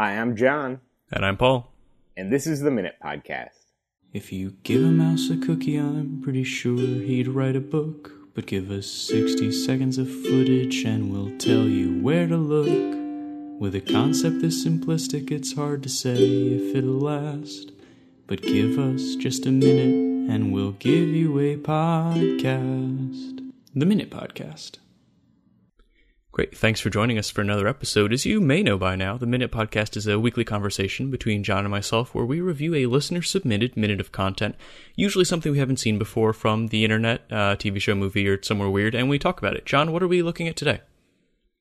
Hi, I'm John, And I'm Paul. and this is the Minute Podcast. If you give a mouse a cookie, I'm pretty sure he'd write a book. But give us 60 seconds of footage and we'll tell you where to look. With a concept this simplistic, it's hard to say if it'll last. But give us just a minute and we'll give you a podcast. The Minute Podcast. Great. Thanks for joining us for another episode. As you may know by now, the Minute Podcast is a weekly conversation between John and myself where we review a listener submitted minute of content, usually something we haven't seen before from the internet, uh, TV show, movie, or somewhere weird, and we talk about it. John, what are we looking at today?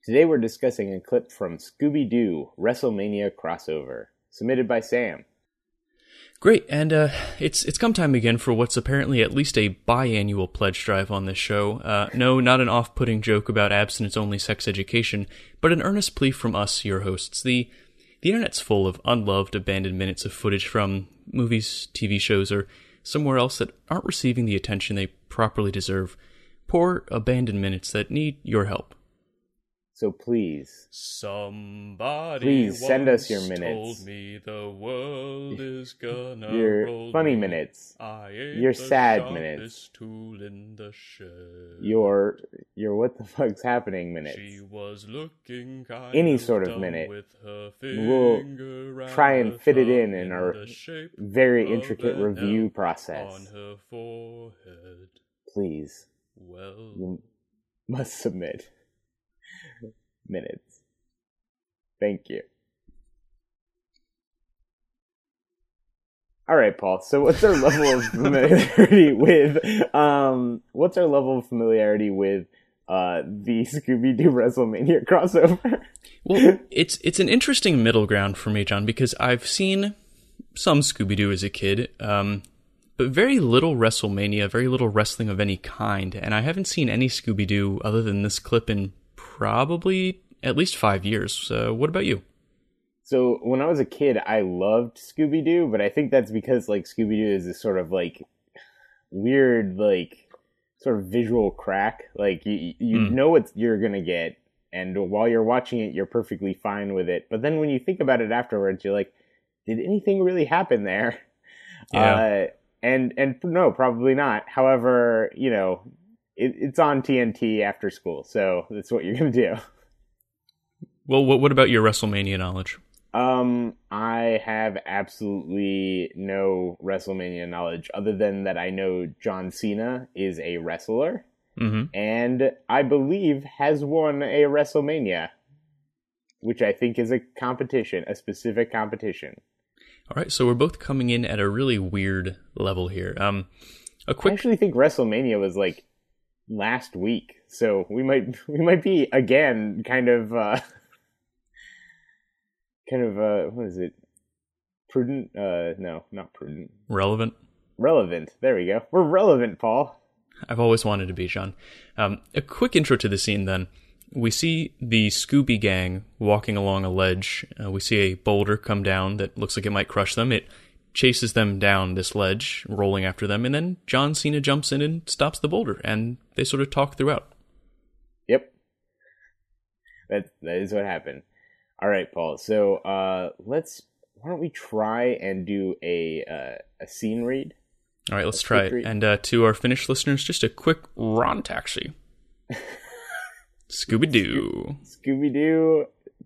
Today we're discussing a clip from Scooby Doo WrestleMania crossover, submitted by Sam. Great, and uh, it's it's come time again for what's apparently at least a biannual pledge drive on this show. Uh, no, not an off-putting joke about abstinence-only sex education, but an earnest plea from us, your hosts. The the internet's full of unloved, abandoned minutes of footage from movies, TV shows, or somewhere else that aren't receiving the attention they properly deserve. Poor, abandoned minutes that need your help. So please, Somebody Please send us your minutes. Told me the world is gonna your funny me. minutes, Your sad minutes. Tool in the your your what the fuck's happening minutes. She was looking kind Any sort of minute. With her We'll try and fit it in in our Very intricate review process. on her forehead. Please, Well, you must submit minutes. Thank you. All right, Paul. So, what's our level of familiarity with? Um, what's our level of familiarity with uh, the Scooby Doo WrestleMania crossover? Well, it's it's an interesting middle ground for me, John, because I've seen some Scooby Doo as a kid, um, but very little WrestleMania, very little wrestling of any kind, and I haven't seen any Scooby Doo other than this clip in probably at least five years. Uh, what about you? So when I was a kid, I loved Scooby Doo, but I think that's because like Scooby Doo is this sort of like weird, like sort of visual crack. Like you, you Mm. know what you're gonna get, and while you're watching it, you're perfectly fine with it. But then when you think about it afterwards, you're like, did anything really happen there? Yeah. Uh, and and no, probably not. However, you know, it, it's on TNT after school, so that's what you're gonna do. Well, what what about your WrestleMania knowledge? Um, I have absolutely no WrestleMania knowledge other than that I know John Cena is a wrestler hmm and I believe has won a WrestleMania, which I think is a competition, a specific competition. All right, so we're both coming in at a really weird level here. Um, a I quick actually think WrestleMania was like last week, so we might we might be again kind of uh kind of uh what is it? Prudent? Uh no, not prudent. relevant. Relevant. There we go. We're relevant, Paul. I've always wanted to be, John. Um, a quick intro to the scene then. We see the Scooby Gang walking along a ledge. Uh, we see a boulder come down that looks like it might crush them. It chases them down this ledge, rolling after them, and then John Cena jumps in and stops the boulder, and they sort of talk throughout. Yep. That that is what happened. All right, Paul. So uh let's why don't we try and do a uh, a scene read? All right, let's That's try it. read. And uh, to our Finnish listeners, just a quick Ron taxi. Scooby Doo. Scooby Doo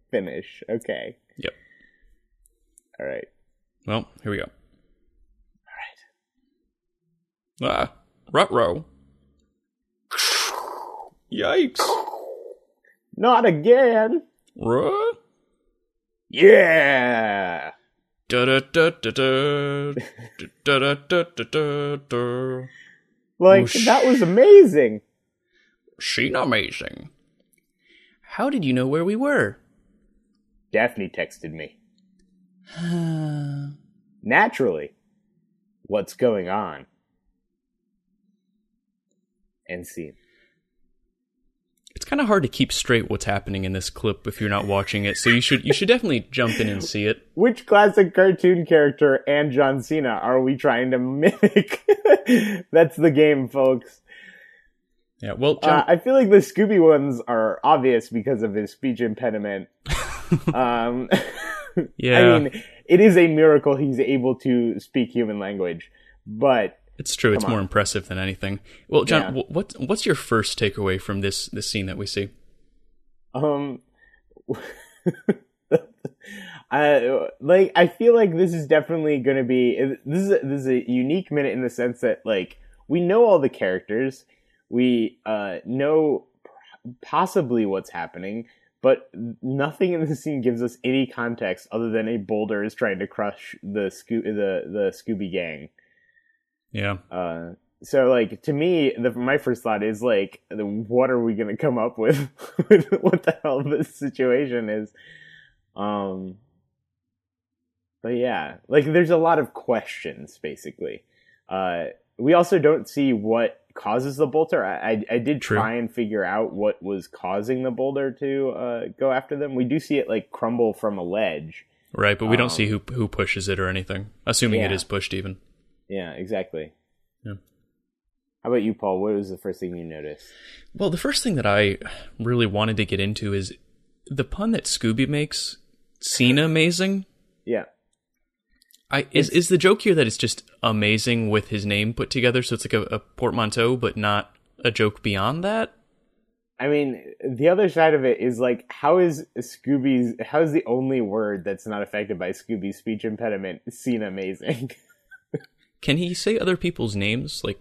finish. Okay. Yep. All right. Well, here we go. All right. Ah, rut row. Yikes. Not again. Ruh? Yeah. Da da da da da da da da da da da. Like Whoosh. that was amazing. She amazing. How did you know where we were? Daphne texted me. Naturally. What's going on? And see. It's kind of hard to keep straight what's happening in this clip if you're not watching it. So you should you should definitely jump in and see it. Which classic cartoon character and John Cena are we trying to mimic? That's the game, folks. Yeah. Well, John, Uh, I feel like the Scooby ones are obvious because of his speech impediment. um, Yeah. I mean, it is a miracle he's able to speak human language, but It's true. It's Come more impressive than anything. Well, John, Yeah. what what's your first takeaway from this this scene that we see? Um, I like. I feel like this is definitely going to be this is a, this is a unique minute in the sense that like we know all the characters, we uh know possibly what's happening, but nothing in the scene gives us any context other than a boulder is trying to crush the Scoo- the the Scooby gang. Yeah. Uh, so like to me, the my first thought is like, what are we gonna come up with? with what the hell this situation is? Um, but yeah, like there's a lot of questions basically. Uh, we also don't see what causes the boulder. I I, I did True. try and figure out what was causing the boulder to uh, go after them. We do see it like crumble from a ledge. Right, but we don't Um, see who who pushes it or anything. Assuming it yeah. is pushed even. Yeah, exactly. Yeah. How about you, Paul? What was the first thing you noticed? Well, the first thing that I really wanted to get into is the pun that Scooby makes. Cena amazing. Yeah. I is is the joke here that it's just amazing with his name put together, so it's like a, a portmanteau, but not a joke beyond that. I mean, the other side of it is like, how is Scooby's? How is the only word that's not affected by Scooby's speech impediment seen amazing? Can he say other people's names? Like,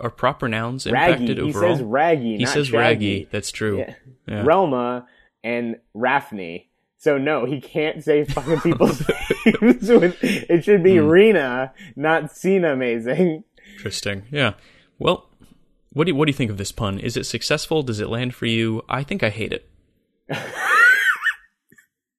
are proper nouns Raggy. impacted He says Raggy. he says Shaggy. Raggy. That's true. Yeah. Yeah. Relma and Raffney. So no, he can't say fucking people's names. With, it should be Hmm. Rena, not Cena. Amazing. Interesting. Yeah. Well, what do you, what do you think of this pun? Is it successful? Does it land for you? I think I hate it.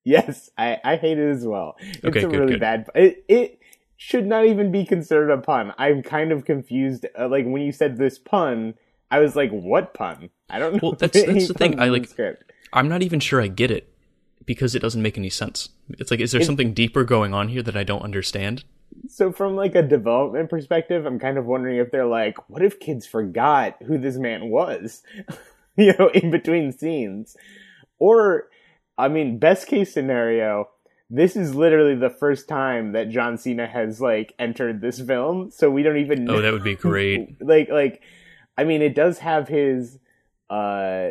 Yes, I, I hate it as well. It's Okay, a good, really good. bad. It it should not even be considered a pun. I'm kind of confused. Uh, like when you said this pun, I was like, "What pun?" I don't know. Well, that's- that's the thing. I the like- script. I'm not even sure I get it because it doesn't make any sense. It's like, is there It- something deeper going on here that I don't understand? So from like a development perspective, I'm kind of wondering if they're like, "What if kids forgot who this man was?" you know, in between scenes, or I mean, best case scenario. This is literally the first time that John Cena has like entered this film, so we don't even know Oh, that would be great. like like i mean it does have his uh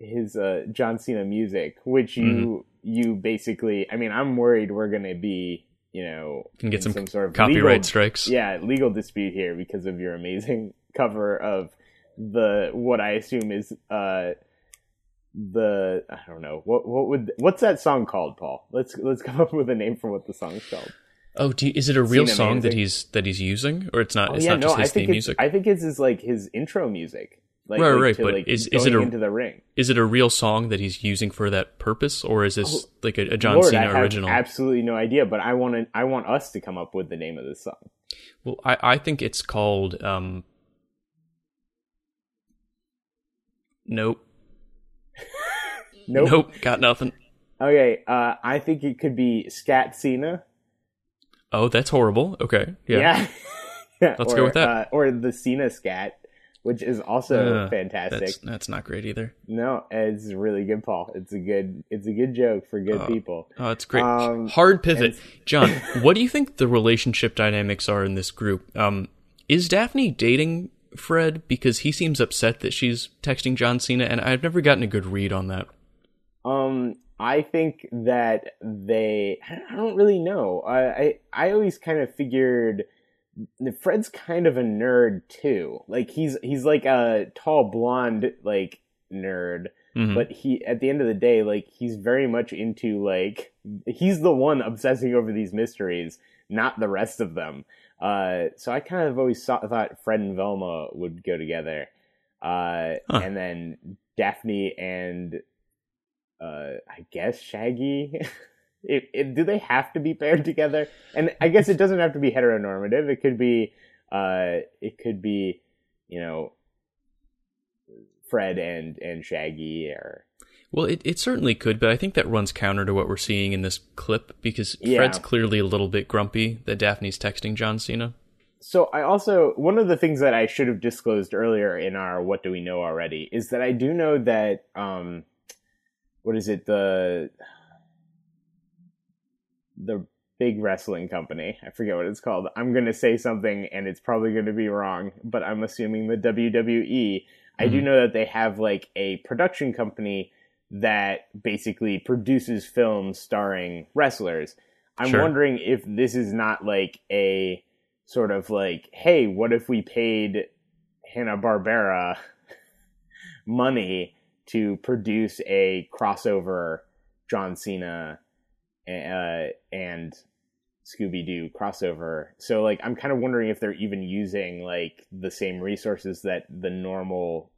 his uh john cena music which you Mm-hmm. you basically i mean i'm worried we're gonna be you know Can get in some, sort of copyright legal, strikes. yeah legal dispute here because of your amazing cover of the what i assume is uh the i don't know what what would what's that song called paul let's let's come up with a name for what the song's called Oh, you, is it a real Cena song that he's that he's using, or it's not? Oh it's yeah, not no, just I think theme music. I think it's his like his intro music. Like, Right, like, right, to, but like, is- is it a- into the ring? Is it a real song that he's using for that purpose, or is this Oh, like a, a John Lord, I Cena have original? absolutely no idea, but I want to. I want us to come up with the name of this song. well, I, I think it's called. Um, nope. Nope. Nope. Got nothing. Okay, uh, I think it could be Scat Cena. Oh, that's horrible. Okay. Yeah. Yeah, Yeah, Let's or, go with that. Uh, or the Cena Scat, which is also Uh, fantastic. That's that's not great either. No, it's really good, Paul. It's a good. It's a good joke for good Uh, people. Oh, it's great. Um, Hard pivot. John, what do you think the relationship dynamics are in this group? Um, is Daphne dating Fred because he seems upset that she's texting John Cena, and I've never gotten a good read on that. Um, I think that they. I don't really know. I I, I always kind of figured Fred's kind of a nerd too. Like he's he's like a tall blonde like nerd, Mhm. but he at the end of the day like he's very much into like he's the one obsessing over these mysteries, not the rest of them. Uh, so I kind of always saw, thought Fred and Velma would go together, uh, Huh. and then Daphne and uh, I guess Shaggy. it, it, do they have to be paired together? And I guess it doesn't have to be heteronormative. It could be, uh, it could be, you know, Fred and and Shaggy, or Well, it, it certainly could, but I think that runs counter to what we're seeing in this clip because Yeah. Fred's clearly a little bit grumpy that Daphne's texting John Cena. So I also one of the things that I should have disclosed earlier in our what do we know already is that I do know that um what is it the the big wrestling company. I forget what it's called. I'm going to say something and it's probably going to be wrong, but I'm assuming the WWE. I do Mhm. know that they have like a production company that basically produces films starring wrestlers. I'm Sure. wondering if this is not like a sort of like, hey, what if we paid Hanna Barbera money to produce a crossover John Cena uh, and Scooby Doo crossover. So like I'm kind of wondering if they're even using like the same resources that the normal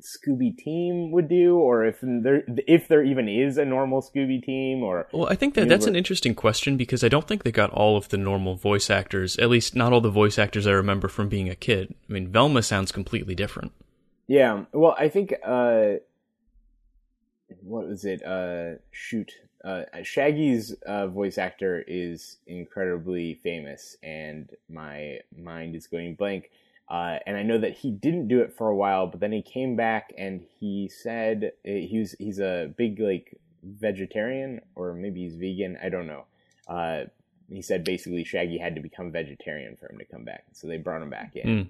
Scooby team would do, or if there if there even is a normal Scooby team, or Well, I think that that's an interesting question because I don't think they got all of the normal voice actors, at least not all the voice actors I remember from being a kid. I mean, Velma sounds completely different. yeah. Well, I think uh, what was it? Uh, shoot, uh, Shaggy's uh, voice actor is incredibly famous, and my mind is going blank. Uh, and I know that he didn't do it for a while, but then he came back and he said uh, he was he's a big like vegetarian or maybe he's vegan. I don't know. Uh, he said basically Shaggy had to become vegetarian for him to come back, so they brought him back in Mm.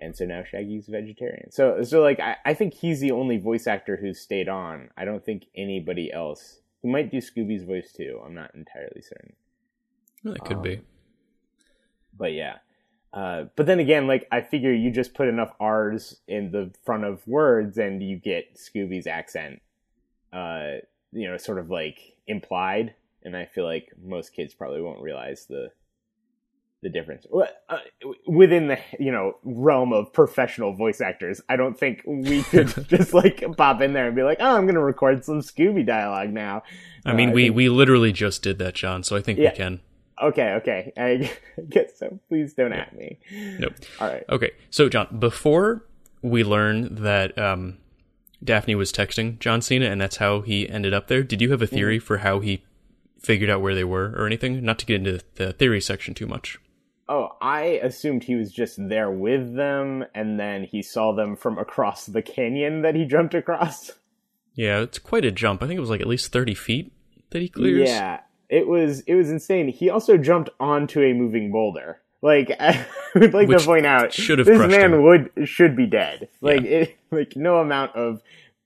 and so now Shaggy's vegetarian. So so like I, I think he's the only voice actor who's stayed on. I don't think anybody else. He might do Scooby's voice too. I'm not entirely certain. Well, that could Um, be. But yeah. Uh, but then again, like I figure you just put enough R's in the front of words and you get Scooby's accent uh, you know, sort of like implied. And I feel like most kids probably won't realize the the difference uh, within the you know realm of professional voice actors. I don't think we could just like pop in there and be like, "Oh, I'm going to record some Scooby dialogue now." I mean, Uh, we, think- we literally just did that, John, so I think Yeah. we can. okay, okay, I guess so. Please don't at me. Nope. All right. Okay, so John, before we learn that um, Daphne was texting John Cena and that's how he ended up there, did you have a theory for how he figured out where they were or anything? Not to get into the theory section too much. Oh, I assumed he was just there with them, and then he saw them from across the canyon that he jumped across. Yeah, it's quite a jump. I think it was like at least 30 feet that he clears. Yeah, it was it was insane. He also jumped onto a moving boulder. Like I would like Which to point out, should have this man him. would should be dead. Like it, like no amount of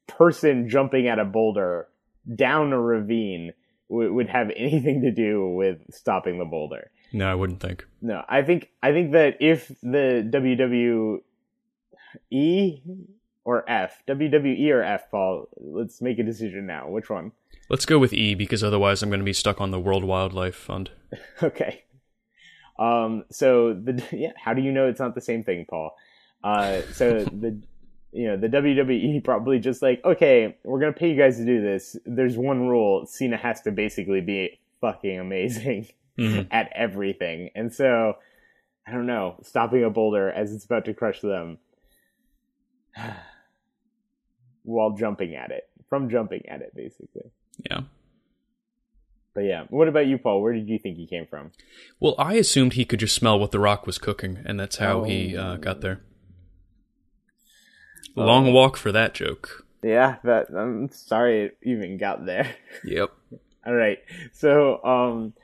person jumping at a boulder down a ravine w- would have anything to do with stopping the boulder. No, I wouldn't think. No, I think I think that if the WWE or F, WWE or F, Paul, let's make a decision now. Which one? Let's go with E because otherwise I'm going to be stuck on the World Wildlife Fund. Okay. Um. So the yeah. How do you know it's not the same thing, Paul? Uh. So the you know the WWE probably just like okay, we're gonna pay you guys to do this. There's one rule: Cena has to basically be fucking amazing Mhm. at everything, and so I don't know, stopping a boulder as it's about to crush them while jumping at it from jumping at it, basically. Yeah. But yeah, what about you, Paul? Where did you think he came from? Well, I assumed he could just smell what The Rock was cooking, and that's how he uh, got there. Long walk for that joke. Yeah, that I'm sorry it even got there. Yep. All right. So, um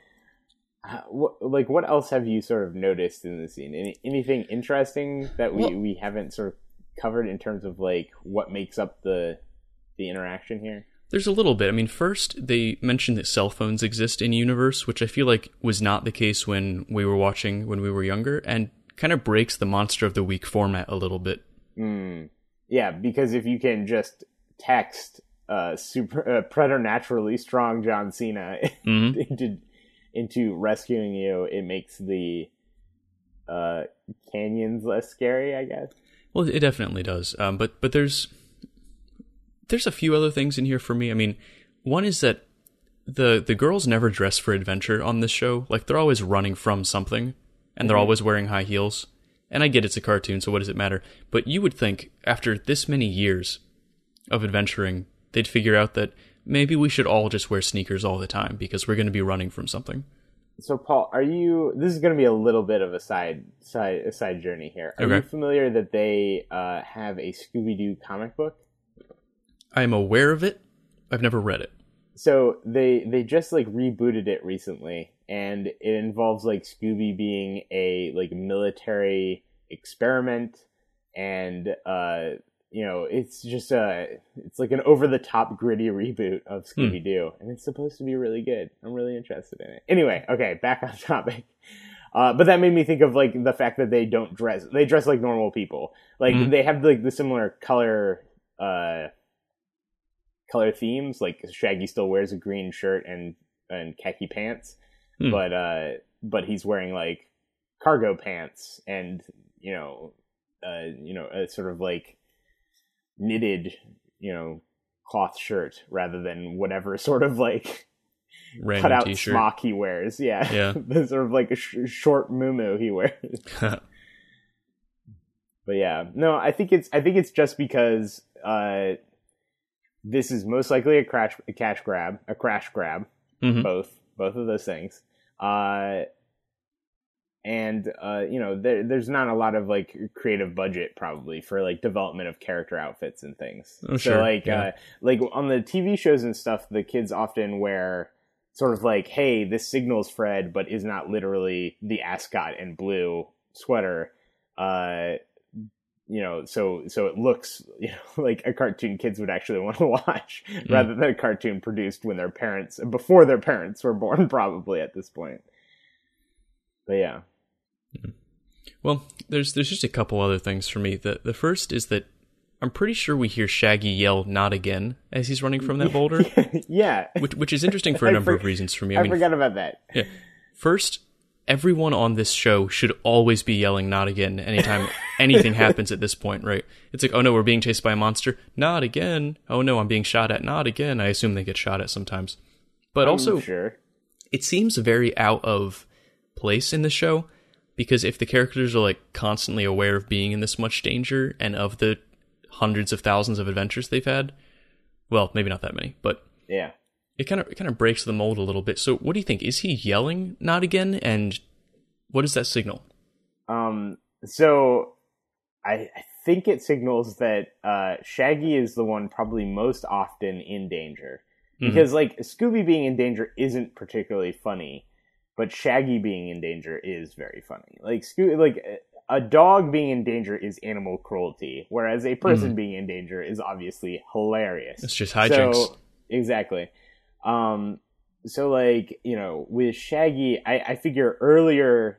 what, like what else have you sort of noticed in the scene? Any, anything interesting that we Well- we haven't sort of covered in terms of like what makes up the the interaction here? There's a little bit. I mean, first they mentioned that cell phones exist in universe, which I feel like was not the case when we were watching when we were younger, and kind of breaks the monster of the week format a little bit. Mm. Yeah, because if you can just text uh super uh, preternaturally strong John Cena hmm into into rescuing you, it makes the uh canyons less scary, I guess. Well, it definitely does. Um, but but there's there's a few other things in here for me. I mean, one is that the the girls never dress for adventure on this show. Like they're always running from something, and they're always wearing high heels. And I get it's a cartoon, so what does it matter? But you would think after this many years of adventuring, they'd figure out that maybe we should all just wear sneakers all the time because we're going to be running from something. So, Paul, are you? This is going to be a little bit of a side side a side journey here. Are you Okay. familiar that they uh, have a Scooby Doo comic book? I am aware of it. I've never read it. so they they just like rebooted it recently, and it involves like Scooby being a like military experiment, and uh, you know, it's just a it's like an over the top gritty reboot of Scooby Doo, and it's supposed to be really good. I'm really interested in it. Anyway, okay, back on topic. Uh, but that made me think of like the fact that they don't dress; they dress like normal people. Like Mhm. they have like the similar color, uh, color themes. Like Shaggy still wears a green shirt and and khaki pants, Hmm. but uh, but he's wearing like cargo pants and you know, uh, you know, a sort of like knitted, you know, cloth shirt rather than whatever sort of like Random cut out t-shirt. smock he wears. Yeah, Yeah. the sort of like a sh- short moo he wears. But yeah, no, I think it's I think it's just because uh, this is most likely a crash a cash grab, a crash grab, Mhm. both both of those things. Uh, and uh, you know, there, there's not a lot of like creative budget probably for like development of character outfits and things. Oh, so sure, like yeah. uh, like on the TV shows and stuff, the kids often wear sort of like, hey, this signals Fred, but is not literally the ascot and blue sweater. Uh, you know, so so it looks you know like a cartoon kids would actually want to watch mm. rather than a cartoon produced when their parents before their parents were born, probably at this point. But yeah, mm. Well, there's there's just a couple other things for me. The the first is that I'm pretty sure we hear Shaggy yell "not again" as he's running from that boulder, yeah, which which is interesting for a number for- of reasons for me. I, I mean, forgot about that. Yeah. First, everyone on this show should always be yelling "not again" anytime anything happens at this point, right? It's like, oh no, we're being chased by a monster. Not again. Oh no, I'm being shot at. Not again. I assume they get shot at sometimes. But also, I'm sure. it seems very out of place in the show because if the characters are like constantly aware of being in this much danger and of the hundreds of thousands of adventures they've had, well, maybe not that many, but Yeah. It kind of it kind of breaks the mold a little bit. So, what do you think? Is he yelling "not again"? And what is that signal? Um. So, I, I think it signals that uh, Shaggy is the one probably most often in danger Mhm. because, like, Scooby being in danger isn't particularly funny, but Shaggy being in danger is very funny. Like, Scoo- like a dog being in danger is animal cruelty, whereas a person being in danger is obviously hilarious. It's just hijinks. So, exactly. Um, so like, you know, with Shaggy, I, I figure earlier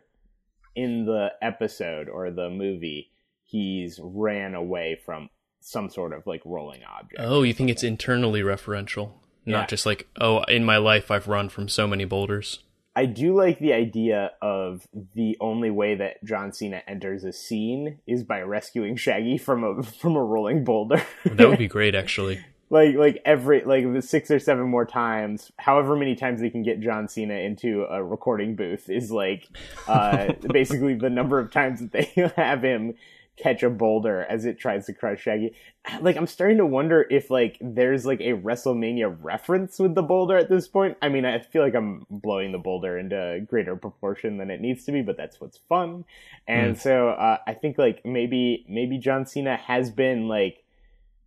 in the episode or the movie, he's ran away from some sort of like rolling object. oh, you think it's internally referential, Yeah. not just like, oh, in my life I've run from so many boulders. I do like the idea of the only way that John Cena enters a scene is by rescuing Shaggy from a from a rolling boulder. That would be great, actually. Like like every like the six or seven more times however many times they can get john cena into a recording booth is like uh basically the number of times that they have him catch a boulder as it tries to crush shaggy. Like i'm starting to wonder if like there's like a wrestlemania reference with the boulder at this point. I mean i feel like i'm blowing the boulder into greater proportion than it needs to be but that's what's fun. And so uh, i think like maybe maybe john cena has been like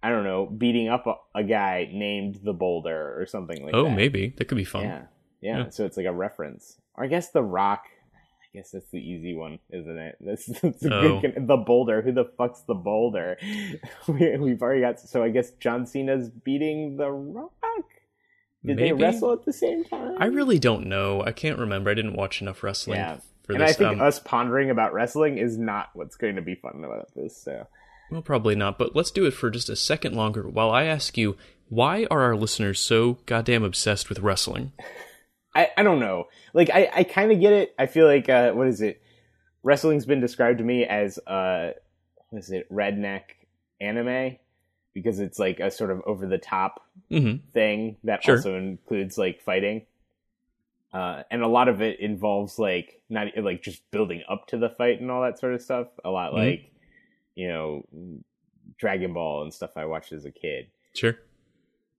I don't know, beating up a, a guy named the Boulder or something like oh, that. Oh, maybe that could be fun. Yeah, yeah. Yeah. So it's like a reference. Or I guess the Rock. I guess that's the easy one, isn't it? That's, that's Oh. good. The Boulder. Who the fuck's the Boulder? we, we've already got. So I guess John Cena's beating the Rock. Did they wrestle at the same time? I really don't know. I can't remember. I didn't watch enough wrestling Yeah. for and this. I think Um, us pondering about wrestling is not what's going to be fun about this. So Well, probably not, but let's do it for just a second longer while I ask you why are our listeners so goddamn obsessed with wrestling? I, I don't know. Like I, I kind of get it. I feel like uh, what is it? Wrestling's been described to me as uh, what is it? Redneck anime because it's like a sort of over the top hmm thing that Sure. also includes like fighting. Uh, and a lot of it involves like not like just building up to the fight and all that sort of stuff. A lot Mhm. like you know Dragon Ball and stuff I watched as a kid. Sure.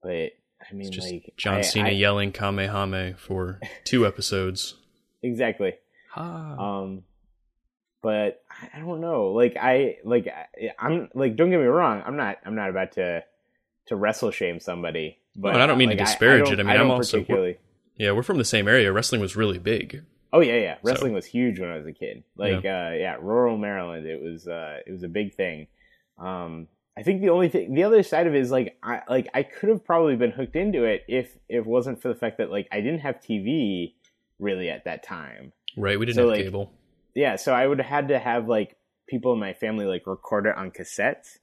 But I mean, It's just like John I- Cena I- yelling Kamehame for two episodes. exactly. Ha. um but I- i don't know like i like I, i'm like don't get me wrong i'm not i'm not about to to wrestle shame somebody But and I don't mean to disparage don't- it. I mean, don't I'm also- particularly. Yeah, we're from the same area. Wrestling was really big. Oh yeah, yeah. Wrestling was huge when I was a kid. Like, Yeah. uh, yeah, rural Maryland, it was, uh, it was a big thing. Um, I think the only thing, the other side of it is like, I like I could have probably been hooked into it if it wasn't for the fact that like I didn't have TV really at that time. Right, we didn't So, have like, cable. Yeah, so I would have had to have like people in my family like record it on cassettes.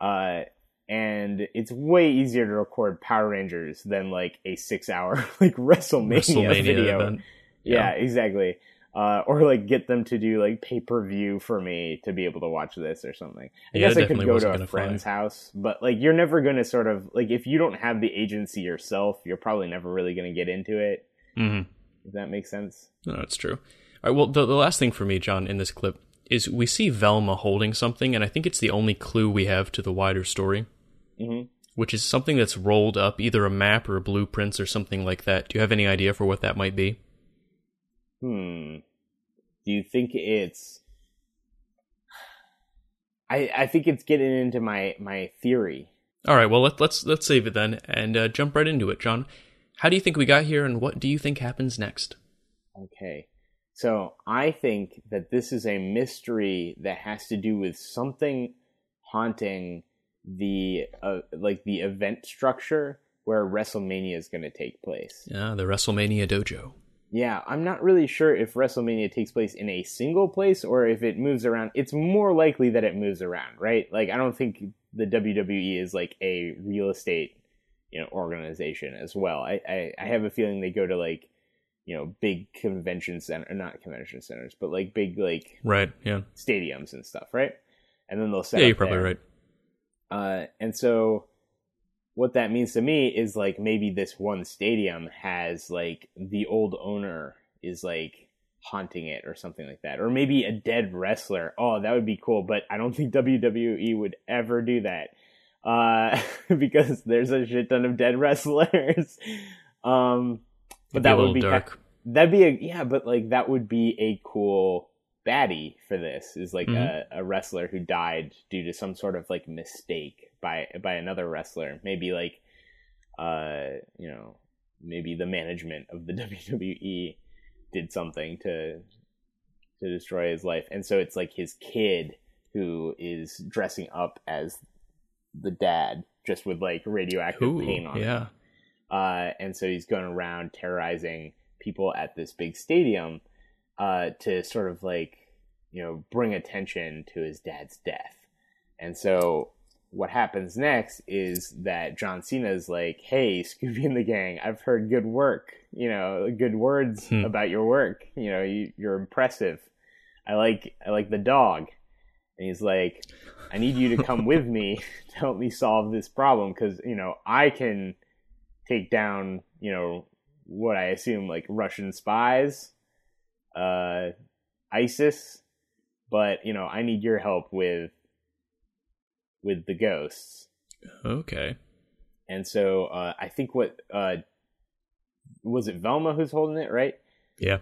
Uh, and it's way easier to record Power Rangers than like a six hour like WrestleMania, WrestleMania video. event. Yeah, exactly. Uh, or like get them to do like pay per view for me to be able to watch this or something. I Yeah, guess I could go to a gonna fly. friend's house, but like you're never going to sort of like if you don't have the agency yourself, you're probably never really going to get into it. Mm-hmm. If that makes sense. No, that's true. All right, well, the, the last thing for me, John, in this clip is we see Velma holding something, and I think it's the only clue we have to the wider story, hmm which is something that's rolled up, either a map or blueprints or something like that. Do you have any idea for what that might be? Hmm. Do you think it's? I I think it's getting into my my theory. All right, well, let, let's let's save it then and uh, jump right into it, John. How do you think we got here, and what do you think happens next? Okay. So I think that this is a mystery that has to do with something haunting the uh, like the event structure where WrestleMania is going to take place. Yeah, the WrestleMania dojo. Yeah, I'm not really sure if WrestleMania takes place in a single place or if it moves around. It's more likely that it moves around, right? Like I don't think the WWE is like a real estate, you know, organization as well. I I, I have a feeling they go to like, you know, big convention center, not convention centers, but like big like Right. Yeah. stadiums and stuff, right? And then they'll set. Yeah, you're probably there. right. Uh, and so what that means to me is like maybe this one stadium has like the old owner is like haunting it or something like that. Or maybe a dead wrestler. Oh, that would be cool, but I don't think WWE would ever do that. Uh, because there's a shit ton of dead wrestlers. um, but It'd that would be dark. that'd be a yeah, but like that would be a cool baddie for this is like Mhm. a, a wrestler who died due to some sort of like mistake by by another wrestler. Maybe like uh you know maybe the management of the WWE did something to to destroy his life, and so it's like his kid who is dressing up as the dad just with like radioactive Ooh, paint on him yeah. uh, and so he's going around terrorizing people at this big stadium uh, to sort of like you know bring attention to his dad's death. And so what happens next is that John Cena is like, "Hey, Scooby and the gang, I've heard good work. You know, good words Hmm. about your work. You know, you, you're impressive. I like I like the dog." And he's like, "I need you to come with me to help me solve this problem because you know I can." take down, you know, what I assume like Russian spies, uh, ISIS, but you know, I need your help with with the ghosts. Okay. And so uh, I think what uh, was it Velma who's holding it, right? Yeah.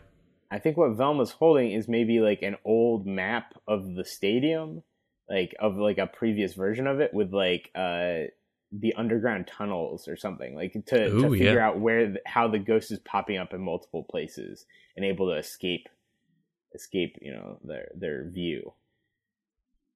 I think what Velma's holding is maybe like an old map of the stadium, like of like a previous version of it with like uh the underground tunnels or something, like to, Ooh, to figure yeah. out where the, how the ghost is popping up in multiple places and able to escape escape, you know, their their view.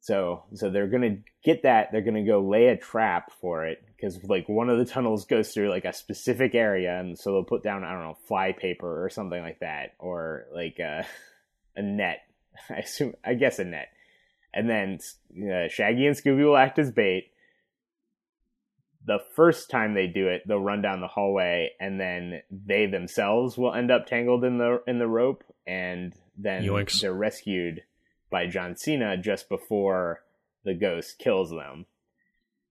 So so they're gonna get that. They're gonna go lay a trap for it because like one of the tunnels goes through like a specific area, and so they'll put down I don't know fly paper or something like that, or like uh, a net. I assume I guess a net, and then uh, Shaggy and Scooby will act as bait. The first time they do it, they'll run down the hallway, and then they themselves will end up tangled in the in the rope, and then Yoinks. they're rescued by John Cena just before the ghost kills them.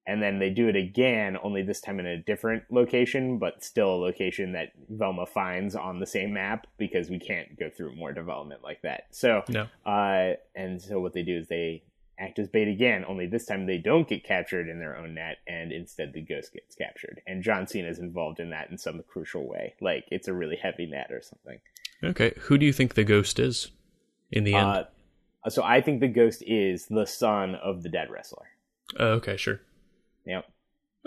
And then they do it again, only this time in a different location, but still a location that Velma finds on the same map because we can't go through more development like that. So, No. uh, and so what they do is they act as bait again, only this time they don't get captured in their own net, and instead the ghost gets captured. And John Cena is involved in that in some crucial way, like it's a really heavy net or something. Okay. Who do you think the ghost is in the end? Uh, so I think the ghost is the son of the dead wrestler. Oh, okay, sure. Yep.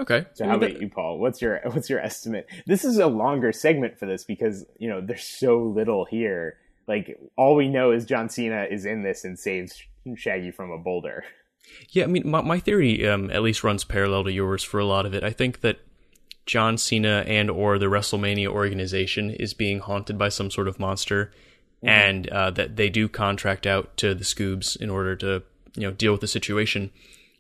Okay. So how about that- you, Paul? What's your what's your estimate? This is a longer segment for this because you know there's so little here. Like all we know is John Cena is in this and saves Shaggy from a boulder. Yeah, I mean, my, my theory um, at least runs parallel to yours for a lot of it. I think that John Cena and or the WrestleMania organization is being haunted by some sort of monster, and uh, that they do contract out to the Scoobs in order to you know deal with the situation.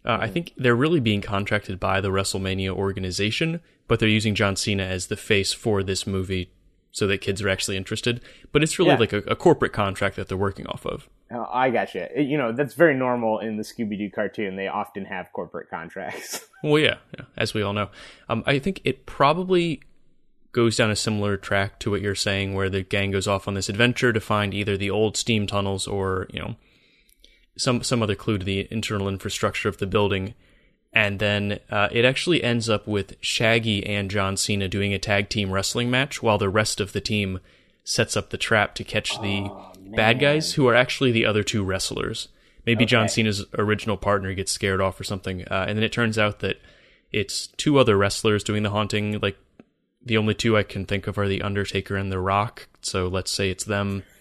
Uh, I think they're really being contracted by the WrestleMania organization, but they're using John Cena as the face for this movie so that kids are actually interested. But it's really Yeah. like a, a corporate contract that they're working off of. Oh, I gotcha. You know that's very normal in the Scooby Doo cartoon. They often have corporate contracts. Well, yeah, yeah, as we all know. Um, I think it probably goes down a similar track to what you're saying, where the gang goes off on this adventure to find either the old steam tunnels or you know some some other clue to the internal infrastructure of the building, and then uh, it actually ends up with Shaggy and John Cena doing a tag team wrestling match, while the rest of the team sets up the trap to catch the bad guys, who are actually the other two wrestlers. Maybe John Cena's original partner gets scared off or something, uh, and then it turns out that it's two other wrestlers doing the haunting. Like the only two I can think of are the Undertaker and The Rock. So let's say it's them.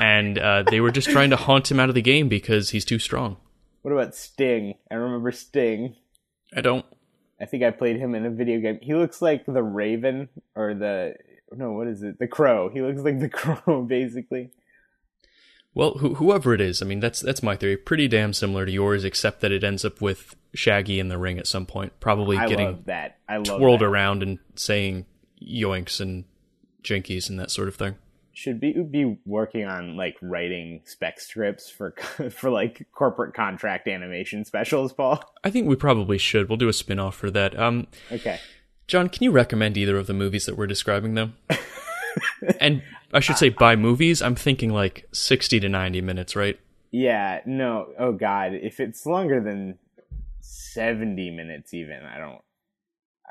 And uh, they were just trying to haunt him out of the game because he's too strong. What about Sting? I remember Sting. I don't. I think I played him in a video game. He looks like the Raven or the no, what is it? The Crow. He looks like the Crow, basically. Well, wh- whoever it is, I mean, that's that's my theory. Pretty damn similar to yours, except that it ends up with Shaggy in the ring at some point, probably I getting love that. I love twirled that. around and saying yoinks and jinkies and that sort of thing. Should be be working on like writing spec scripts for for like corporate contract animation specials, Paul. I think we probably should. We'll do a spin off for that. Um, Okay. John, can you recommend either of the movies that we're describing them? and I should say by movies, I'm thinking like 60 to 90 minutes, right? Yeah, no. Oh god, if it's longer than 70 minutes even, I don't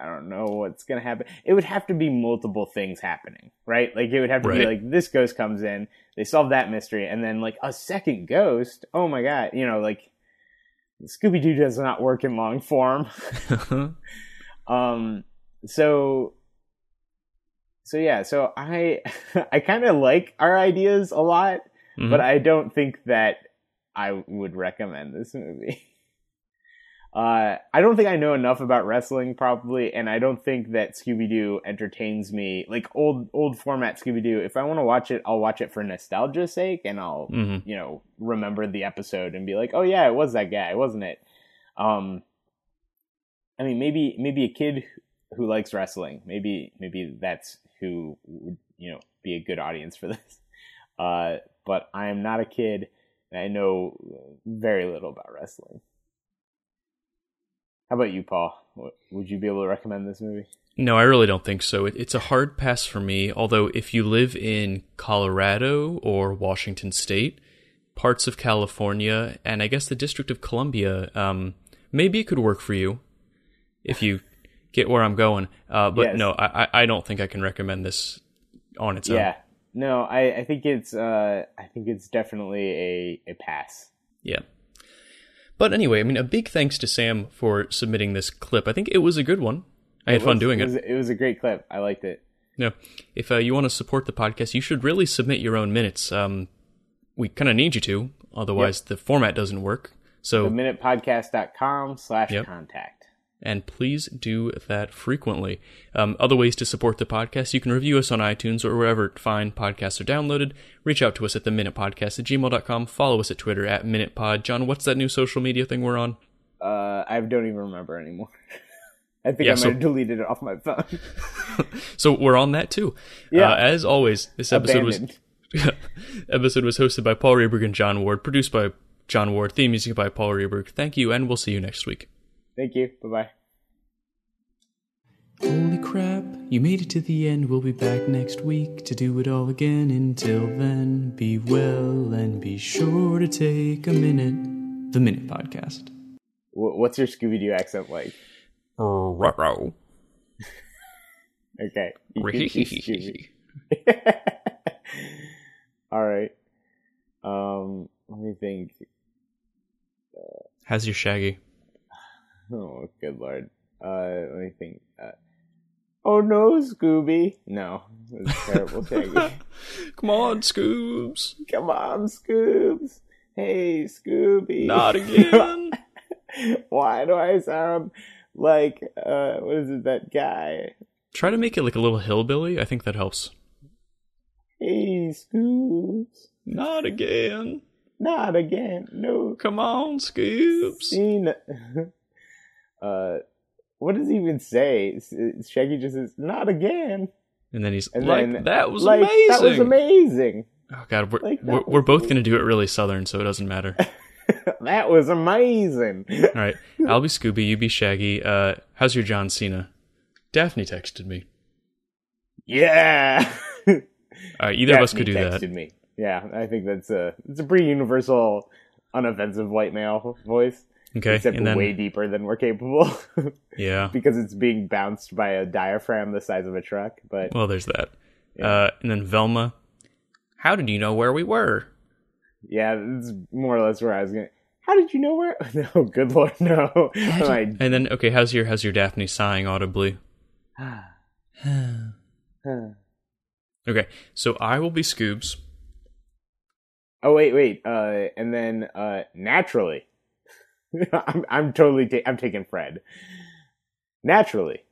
I don't know what's going to happen. It would have to be multiple things happening, right? Like it would have to be like this ghost comes in, they solve that mystery and then like a second ghost. Oh my god, you know, like Scooby Doo does not work in long form. um so so yeah so i i kind of like our ideas a lot Mhm. but i don't think that i would recommend this movie uh i don't think i know enough about wrestling probably and i don't think that scooby-doo entertains me like old old format scooby-doo if i want to watch it i'll watch it for nostalgia's sake and i'll Mhm. you know remember the episode and be like oh yeah it was that guy wasn't it um I mean, maybe maybe a kid who likes wrestling, maybe maybe that's who would you know be a good audience for this. Uh, but I am not a kid, and I know very little about wrestling. How about you, Paul? Would you be able to recommend this movie? No, I really don't think so. It, it's a hard pass for me. Although, if you live in Colorado or Washington State, parts of California, and I guess the District of Columbia, um, maybe it could work for you if you get where I'm going. Uh, but Yes. no, I, I I don't think I can recommend this on its own. Yeah, no, I, I think it's uh, I think it's definitely a a pass. Yeah. But anyway, I mean, a big thanks to Sam for submitting this clip. I think it was a good one. I had It fun was- doing it. Was, it was a great clip. I liked it. Yeah. If uh, you want to support the podcast, you should really submit your own minutes. Um, we kind of need you to, otherwise the format doesn't work. So, theminutepodcast.com slash Yep. And please do that frequently. Um, other ways to support the podcast, you can review us on iTunes or wherever fine podcasts are downloaded. Reach out to us at the minute podcast at gmail.com. Follow us at Twitter at minutepod. John, what's that new social media thing we're on? Uh, I don't even remember anymore. I think Yeah, I might so- have deleted it off my phone. So we're on that too. Yeah. Uh, as always, this episode Abandoned. was episode was hosted by Paul Reberg and John Ward, produced by John Ward, theme music by Paul Reberg. Thank you, and we'll see you next week. Thank you. Bye bye. Holy crap, you made it to the end. We'll be back next week to do it all again. Until then, be well and be sure to take a minute. The Minute Podcast. What's your Scooby Doo accent like? Ruh-roh. Okay. You can keep Scooby. All right. Um, let me think. How's your Shaggy? Oh, good lord. Uh, let me think. Uh, oh no, Scooby. No, it's terrible, Shaggy. Come on, Scoobs. Come on, Scoobs. Hey, Scooby. Not again. Why do I sound like uh, what is it? That guy. Try to make it like a little hillbilly. I think that helps. Hey, Scoobs. Not again. Not again. No. Come on, Scoobs. Uh, what does he even say? Shaggy just says, "Not again." And then he's And like, then, "That was like, amazing." That was amazing. Oh God, we're Like, we're, we're both gonna do it really southern, so it doesn't matter. that was amazing. All right, I'll be Scooby, you be Shaggy. Uh, how's your John Cena? Daphne texted me. yeah. All right, either of us could do that. texted Me. Yeah, I think that's a it's a pretty universal, unoffensive white male voice. Okay, except then way deeper than we're capable yeah. because it's being bounced by a diaphragm the size of a truck. But Well, there's that. Yeah. Uh, and then Velma. How did you know where we were? yeah, it's more or less where I was going. How did you know where? No, good lord, no. Like, And then okay, how's your how's your Daphne sighing audibly? Okay, so I will be Scoobs. oh wait, wait. Uh, and then uh, naturally, I'm I'm totally ta- I'm taking Fred. Naturally,